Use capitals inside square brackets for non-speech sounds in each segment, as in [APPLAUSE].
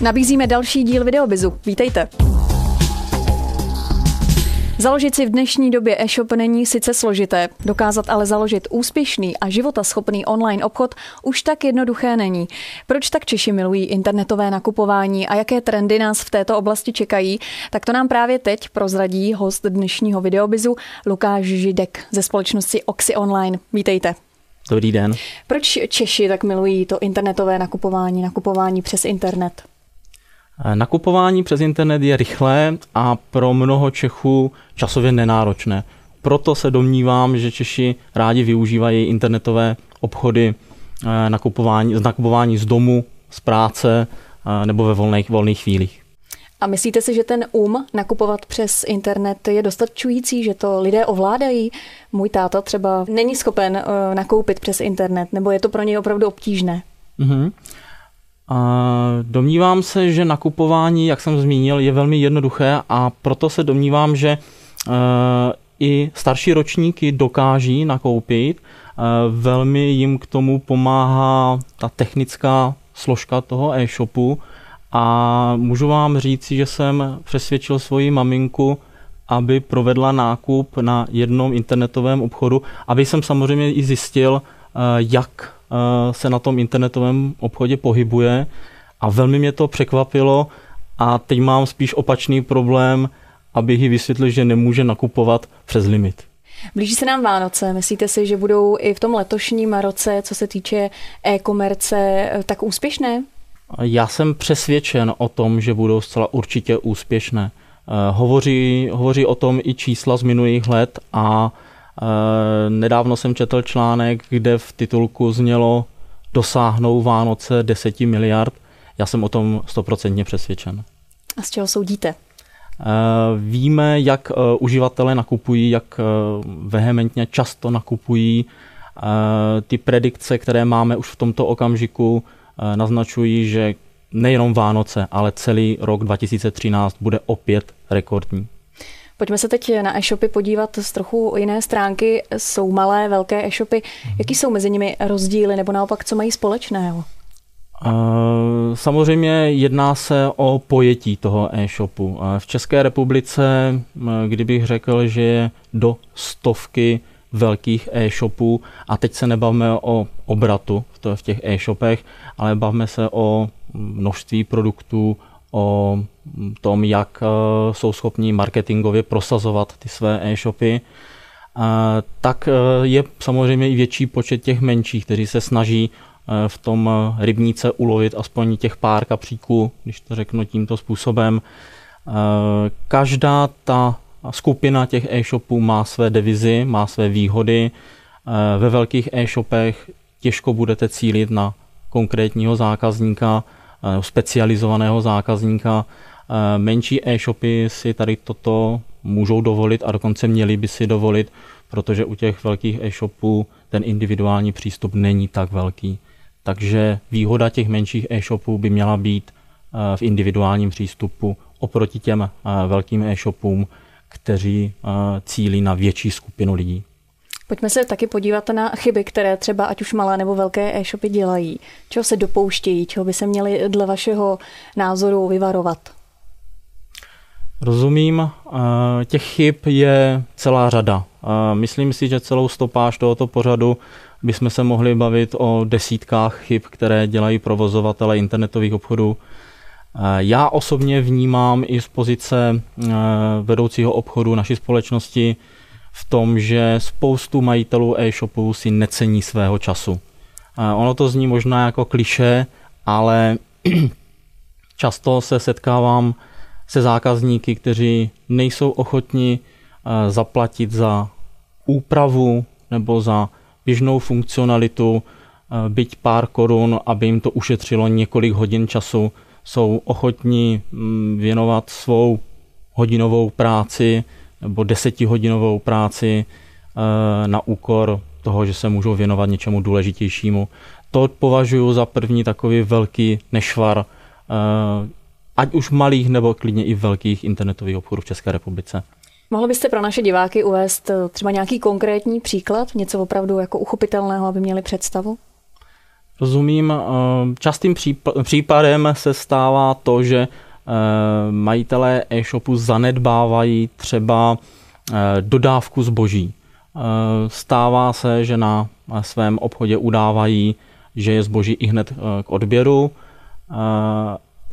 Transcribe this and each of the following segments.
Nabízíme další díl Videobizu. Vítejte. Založit si v dnešní době e-shop není sice složité, dokázat ale založit úspěšný a životaschopný online obchod už tak jednoduché není. Proč tak Češi milují internetové nakupování a jaké trendy nás v této oblasti čekají, tak to nám právě teď prozradí host dnešního videobizu Lukáš Židek ze společnosti Oxy Online. Vítejte. Dobrý den. Proč Češi tak milují to internetové nakupování, nakupování přes internet? Nakupování přes internet je rychlé a pro mnoho Čechů časově nenáročné. Proto se domnívám, že Češi rádi využívají internetové obchody eh, nakupování, nakupování z domu, z práce eh, nebo ve volných, volných chvílích. A myslíte si, že ten um nakupovat přes internet je dostačující, že to lidé ovládají? Můj táta třeba není schopen nakoupit přes internet, nebo je to pro něj opravdu obtížné? Mm-hmm. Domnívám se, že nakupování, jak jsem zmínil, je velmi jednoduché a proto se domnívám, že eh, i starší ročníky dokáží nakoupit. Eh, velmi jim k tomu pomáhá ta technická složka toho e-shopu a můžu vám říci, že jsem přesvědčil svoji maminku, aby provedla nákup na jednom internetovém obchodu, aby jsem samozřejmě i zjistil, eh, jak se na tom internetovém obchodě pohybuje a velmi mě to překvapilo a teď mám spíš opačný problém, abych ji vysvětlil, že nemůže nakupovat přes limit. Blíží se nám Vánoce. Myslíte si, že budou i v tom letošním roce, co se týče e-komerce, eh, tak úspěšné? Já jsem přesvědčen o tom, že budou zcela určitě úspěšné. Eh, hovoří, hovoří o tom i čísla z minulých let a Eh, nedávno jsem četl článek, kde v titulku znělo dosáhnou Vánoce 10 miliard. Já jsem o tom stoprocentně přesvědčen. A z čeho soudíte? Eh, víme, jak eh, uživatelé nakupují, jak vehementně často nakupují. Ty predikce, které máme už v tomto okamžiku, naznačují, že nejenom Vánoce, ale celý rok 2013 bude opět rekordní. Pojďme se teď na e-shopy podívat z trochu jiné stránky. Jsou malé, velké e-shopy. Jaký jsou mezi nimi rozdíly nebo naopak, co mají společného? Samozřejmě jedná se o pojetí toho e-shopu. V České republice, kdybych řekl, že je do stovky velkých e-shopů, a teď se nebavíme o obratu v těch e-shopech, ale bavíme se o množství produktů, o tom, jak eh, jsou schopni marketingově prosazovat ty své e-shopy, eh, tak eh, je samozřejmě i větší počet těch menších, kteří se snaží v tom rybníce ulovit aspoň těch pár kapříků, když to řeknu tímto způsobem. Každá ta skupina těch e-shopů má své devizy, má své výhody. Ve velkých e-shopech těžko budete cílit na konkrétního zákazníka, specializovaného zákazníka. Menší e-shopy si tady toto můžou dovolit a dokonce měli by si dovolit, protože u těch velkých e-shopů ten individuální přístup není tak velký. Takže výhoda těch menších e-shopů by měla být v individuálním přístupu oproti těm velkým e-shopům, kteří cílí na větší skupinu lidí. Pojďme se taky podívat na chyby, které třeba ať už malé nebo velké e-shopy dělají. Čeho se dopouštějí, čeho by se měli dle vašeho názoru vyvarovat? Rozumím, těch chyb je celá řada. Myslím si, že celou stopáž tohoto pořadu bychom se mohli bavit o desítkách chyb, které dělají provozovatele internetových obchodů. Já osobně vnímám i z pozice vedoucího obchodu naší společnosti v tom, že spoustu majitelů e-shopů si necení svého času. Ono to zní možná jako kliše, ale [CLEARS THROAT] často se setkávám se zákazníky, kteří nejsou ochotni eh, zaplatit za úpravu nebo za běžnou funkcionalitu, eh, byť pár korun, aby jim to ušetřilo několik hodin času, jsou ochotní mm, věnovat svou hodinovou práci nebo desetihodinovou práci eh, na úkor toho, že se můžou věnovat něčemu důležitějšímu. To považuji za první takový velký nešvar, eh, ať už malých nebo klidně i velkých internetových obchodů v České republice. Mohl byste pro naše diváky uvést eh, třeba nějaký konkrétní příklad, něco opravdu jako uchopitelného, aby měli představu? Rozumím. Častým případem se stává to, že majitelé e-shopu zanedbávají třeba dodávku zboží. Stává se, že na svém obchodě udávají, že je zboží i hned k odběru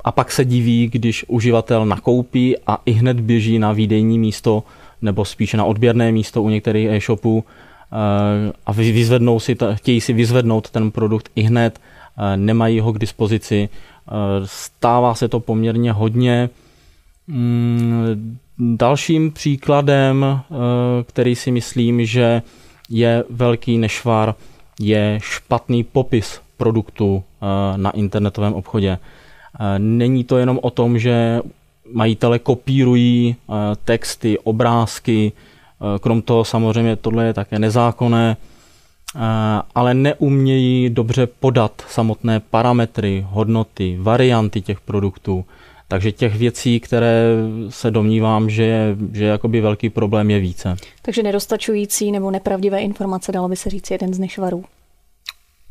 a pak se diví, když uživatel nakoupí a i hned běží na výdejní místo nebo spíše na odběrné místo u některých e-shopů eh, a vyzvednou si, chtějí si vyzvednout ten produkt i hned, eh, nemají ho k dispozici. Eh, stává se to poměrně hodně. Mm, dalším příkladem, který si myslím, že je velký nešvar, je špatný popis produktu na internetovém obchodě. Není to jenom o tom, že majitele kopírují eh, texty, obrázky, eh, krom toho samozřejmě tohle je také nezákonné, eh, ale neumějí dobře podat samotné parametry, hodnoty, varianty těch produktů. Takže těch věcí, které se domnívám, že je, že jakoby velký problém, je více. Takže nedostačující nebo nepravdivé informace, dalo by se říct, jeden z nešvarů.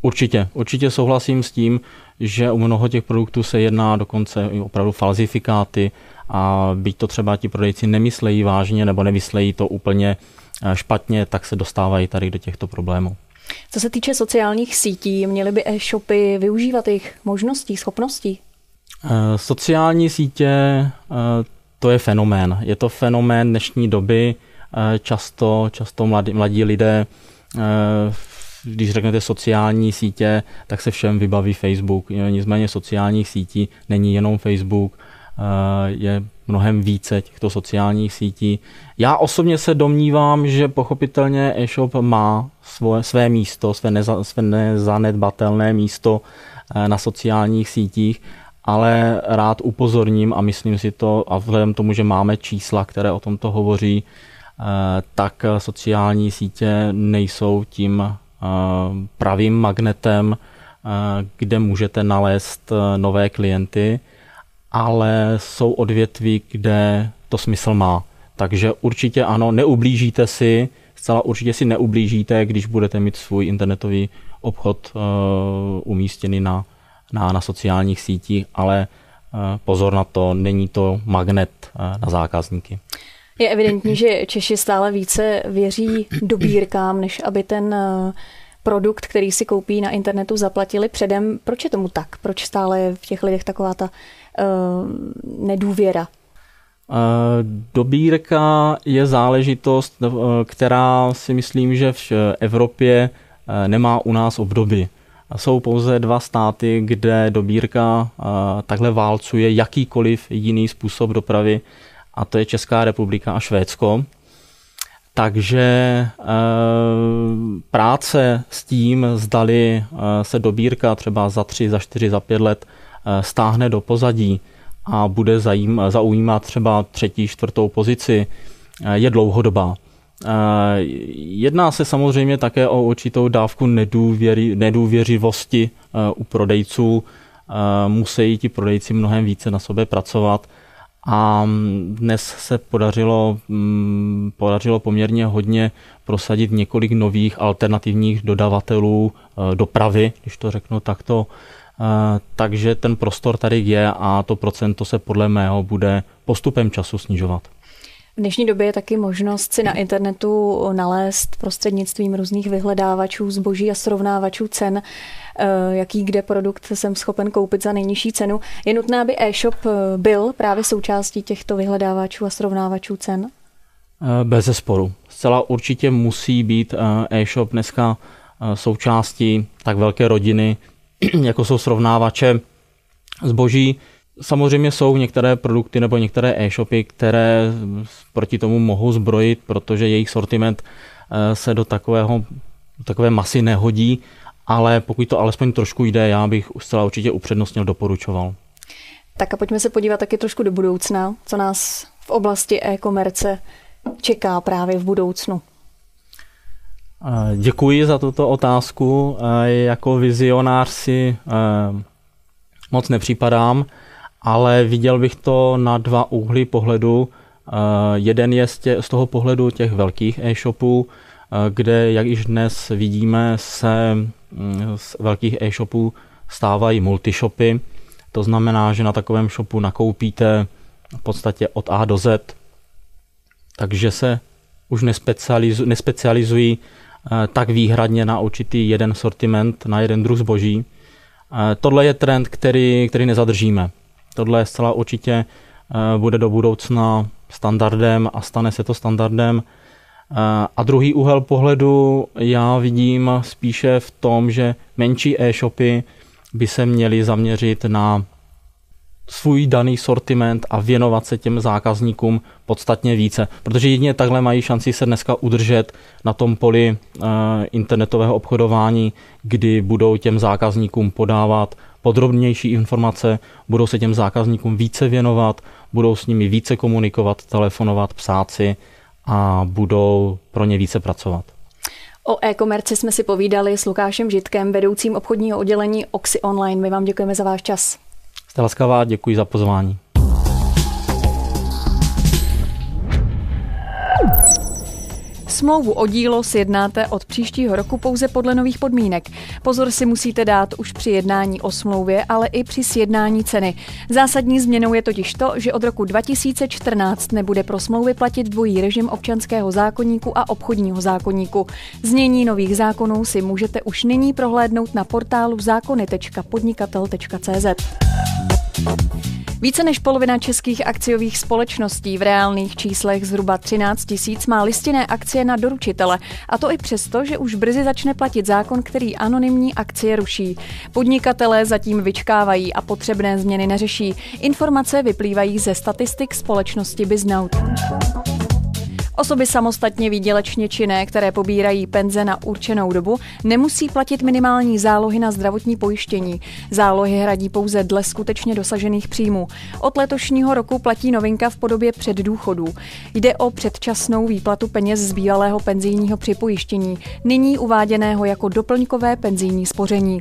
Určitě, určitě souhlasím s tím, že u mnoho těch produktů se jedná dokonce i opravdu falzifikáty a byť to třeba ti prodejci nemyslejí vážně nebo nemyslejí to úplně eh, špatně, tak se dostávají tady do těchto problémů. Co se týče sociálních sítí, měly by e-shopy využívat jejich možností, schopností? Eh, sociální sítě eh, to je fenomén. Je to fenomén dnešní doby. Často, často mladí, mladí lidé když řeknete sociální sítě, tak se všem vybaví Facebook. Nicméně sociálních sítí není jenom Facebook, eh, je mnohem více těchto sociálních sítí. Já osobně se domnívám, že pochopitelně e-shop má svoje, své místo, své, neza, své nezanedbatelné místo eh, na sociálních sítích, ale rád upozorním a myslím si to, a vzhledem tomu, že máme čísla, které o tomto hovoří, eh, tak sociální sítě nejsou tím pravým magnetem, kde můžete nalézt nové klienty, ale jsou odvětví, kde to smysl má. Takže určitě ano, neublížíte si, zcela určitě si neublížíte, když budete mít svůj internetový obchod umístěný na, na, na sociálních sítích, ale pozor na to, není to magnet na zákazníky. Je evidentní, že Češi stále více věří dobírkám, než aby ten eh, produkt, který si koupí na internetu, zaplatili předem. Proč je tomu tak? Proč stále je v těch lidech taková ta uh, nedůvěra? Eh, dobírka je záležitost, která si myslím, že v Evropě nemá u nás obdoby. Jsou pouze dva státy, kde dobírka takhle válcuje jakýkoliv jiný způsob dopravy a to je Česká republika a Švédsko. Takže eh, práce s tím, zdali eh, se dobírka třeba za tři, za čtyři, za pět let eh, stáhne do pozadí a bude zaujímat třeba třetí, čtvrtou pozici, je dlouhodobá. Jedná se samozřejmě také o určitou dávku nedůvěry, nedůvěřivosti u prodejců. Musí ti prodejci mnohem více na sobě pracovat a dnes se podařilo, mm, podařilo poměrně hodně prosadit několik nových alternativních dodavatelů eh, dopravy, když to řeknu takto. Eh, takže ten prostor tady je a to procento se podle mého bude postupem času snižovat. V dnešní době je taky možnost si na internetu nalézt prostřednictvím různých vyhledávačů zboží a srovnávačů cen, eh, jaký kde produkt jsem schopen koupit za nejnižší cenu. Je nutné, aby e-shop eh, byl právě součástí těchto vyhledávačů a srovnávačů cen? Eh, bez zesporu. Zcela určitě musí být e-shop dneska součástí tak velké rodiny, [CLEARS THROAT] jako jsou srovnávače zboží, Samozřejmě jsou některé produkty nebo některé e-shopy, které proti tomu mohou zbrojit, protože jejich sortiment eh, se do takového, do takové masy nehodí, ale pokud to alespoň trošku jde, já bych zcela určitě upřednostnil doporučoval. Tak a pojďme se podívat taky trošku do budoucna, co nás v oblasti e-komerce čeká právě v budoucnu. Eh, děkuji za tuto otázku. Eh, jako vizionář si moc nepřipadám ale viděl bych to na dva úhly pohledu. Eh, jeden je z, tě, z toho pohledu těch velkých e-shopů, eh, kde, jak již dnes vidíme, se mm, z velkých e-shopů stávají multishopy. To znamená, že na takovém shopu nakoupíte v podstatě od A do Z, takže se už nespecializují, nespecializují eh, tak výhradně na určitý jeden sortiment, na jeden druh zboží. Tohle je trend, který, který nezadržíme. Tohle zcela určitě eh, bude do budoucna standardem a stane se to standardem. A druhý úhel pohledu já vidím spíše v tom, že menší e-shopy by se měly zaměřit na svůj daný sortiment a věnovat se těm zákazníkům podstatně více. Protože jedině takhle mají šanci se dneska udržet na tom poli uh, internetového obchodování, kdy budou těm zákazníkům podávat podrobnější informace, budou se těm zákazníkům více věnovat, budou s nimi více komunikovat, telefonovat, psát si a budou pro ně více pracovat. O e-komerci jsme si povídali s Lukášem Žitkem, vedoucím obchodního oddělení Oxy Online. My vám děkujeme za váš čas. Jste laskavá, děkuji za pozvání. Smlouvu o dílo sjednáte od příštího roku pouze podle nových podmínek. Pozor si musíte dát už při jednání o smlouvě, ale i při sjednání ceny. Zásadní změnou je totiž to, že od roku 2014 nebude pro smlouvy platit dvojí režim občanského zákonníku a obchodního zákonníku. Znění nových zákonů si můžete už nyní prohlédnout na portálu zákony.podnikatel.cz. Více než polovina českých akciových společností v reálných číslech zhruba 13 tisíc má listinné akcie na doručitele. A to i přesto, že už brzy začne platit zákon, který anonymní akcie ruší. Podnikatelé zatím vyčkávají a potřebné změny neřeší. Informace vyplývají ze statistik společnosti Biznout. Osoby samostatně výdělečně činné, které pobírají penze na určenou dobu, nemusí platit minimální zálohy na zdravotní pojištění. Zálohy hradí pouze dle skutečně dosažených příjmů. Od letošního roku platí novinka v podobě předdůchodů. Jde o předčasnou výplatu peněz z bývalého penzijního připojištění, nyní uváděného jako doplňkové penzijní spoření.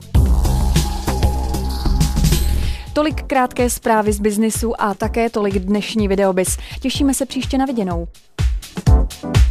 Tolik krátké zprávy z biznisu a také tolik dnešní videobis. Těšíme se příště na viděnou. Thank you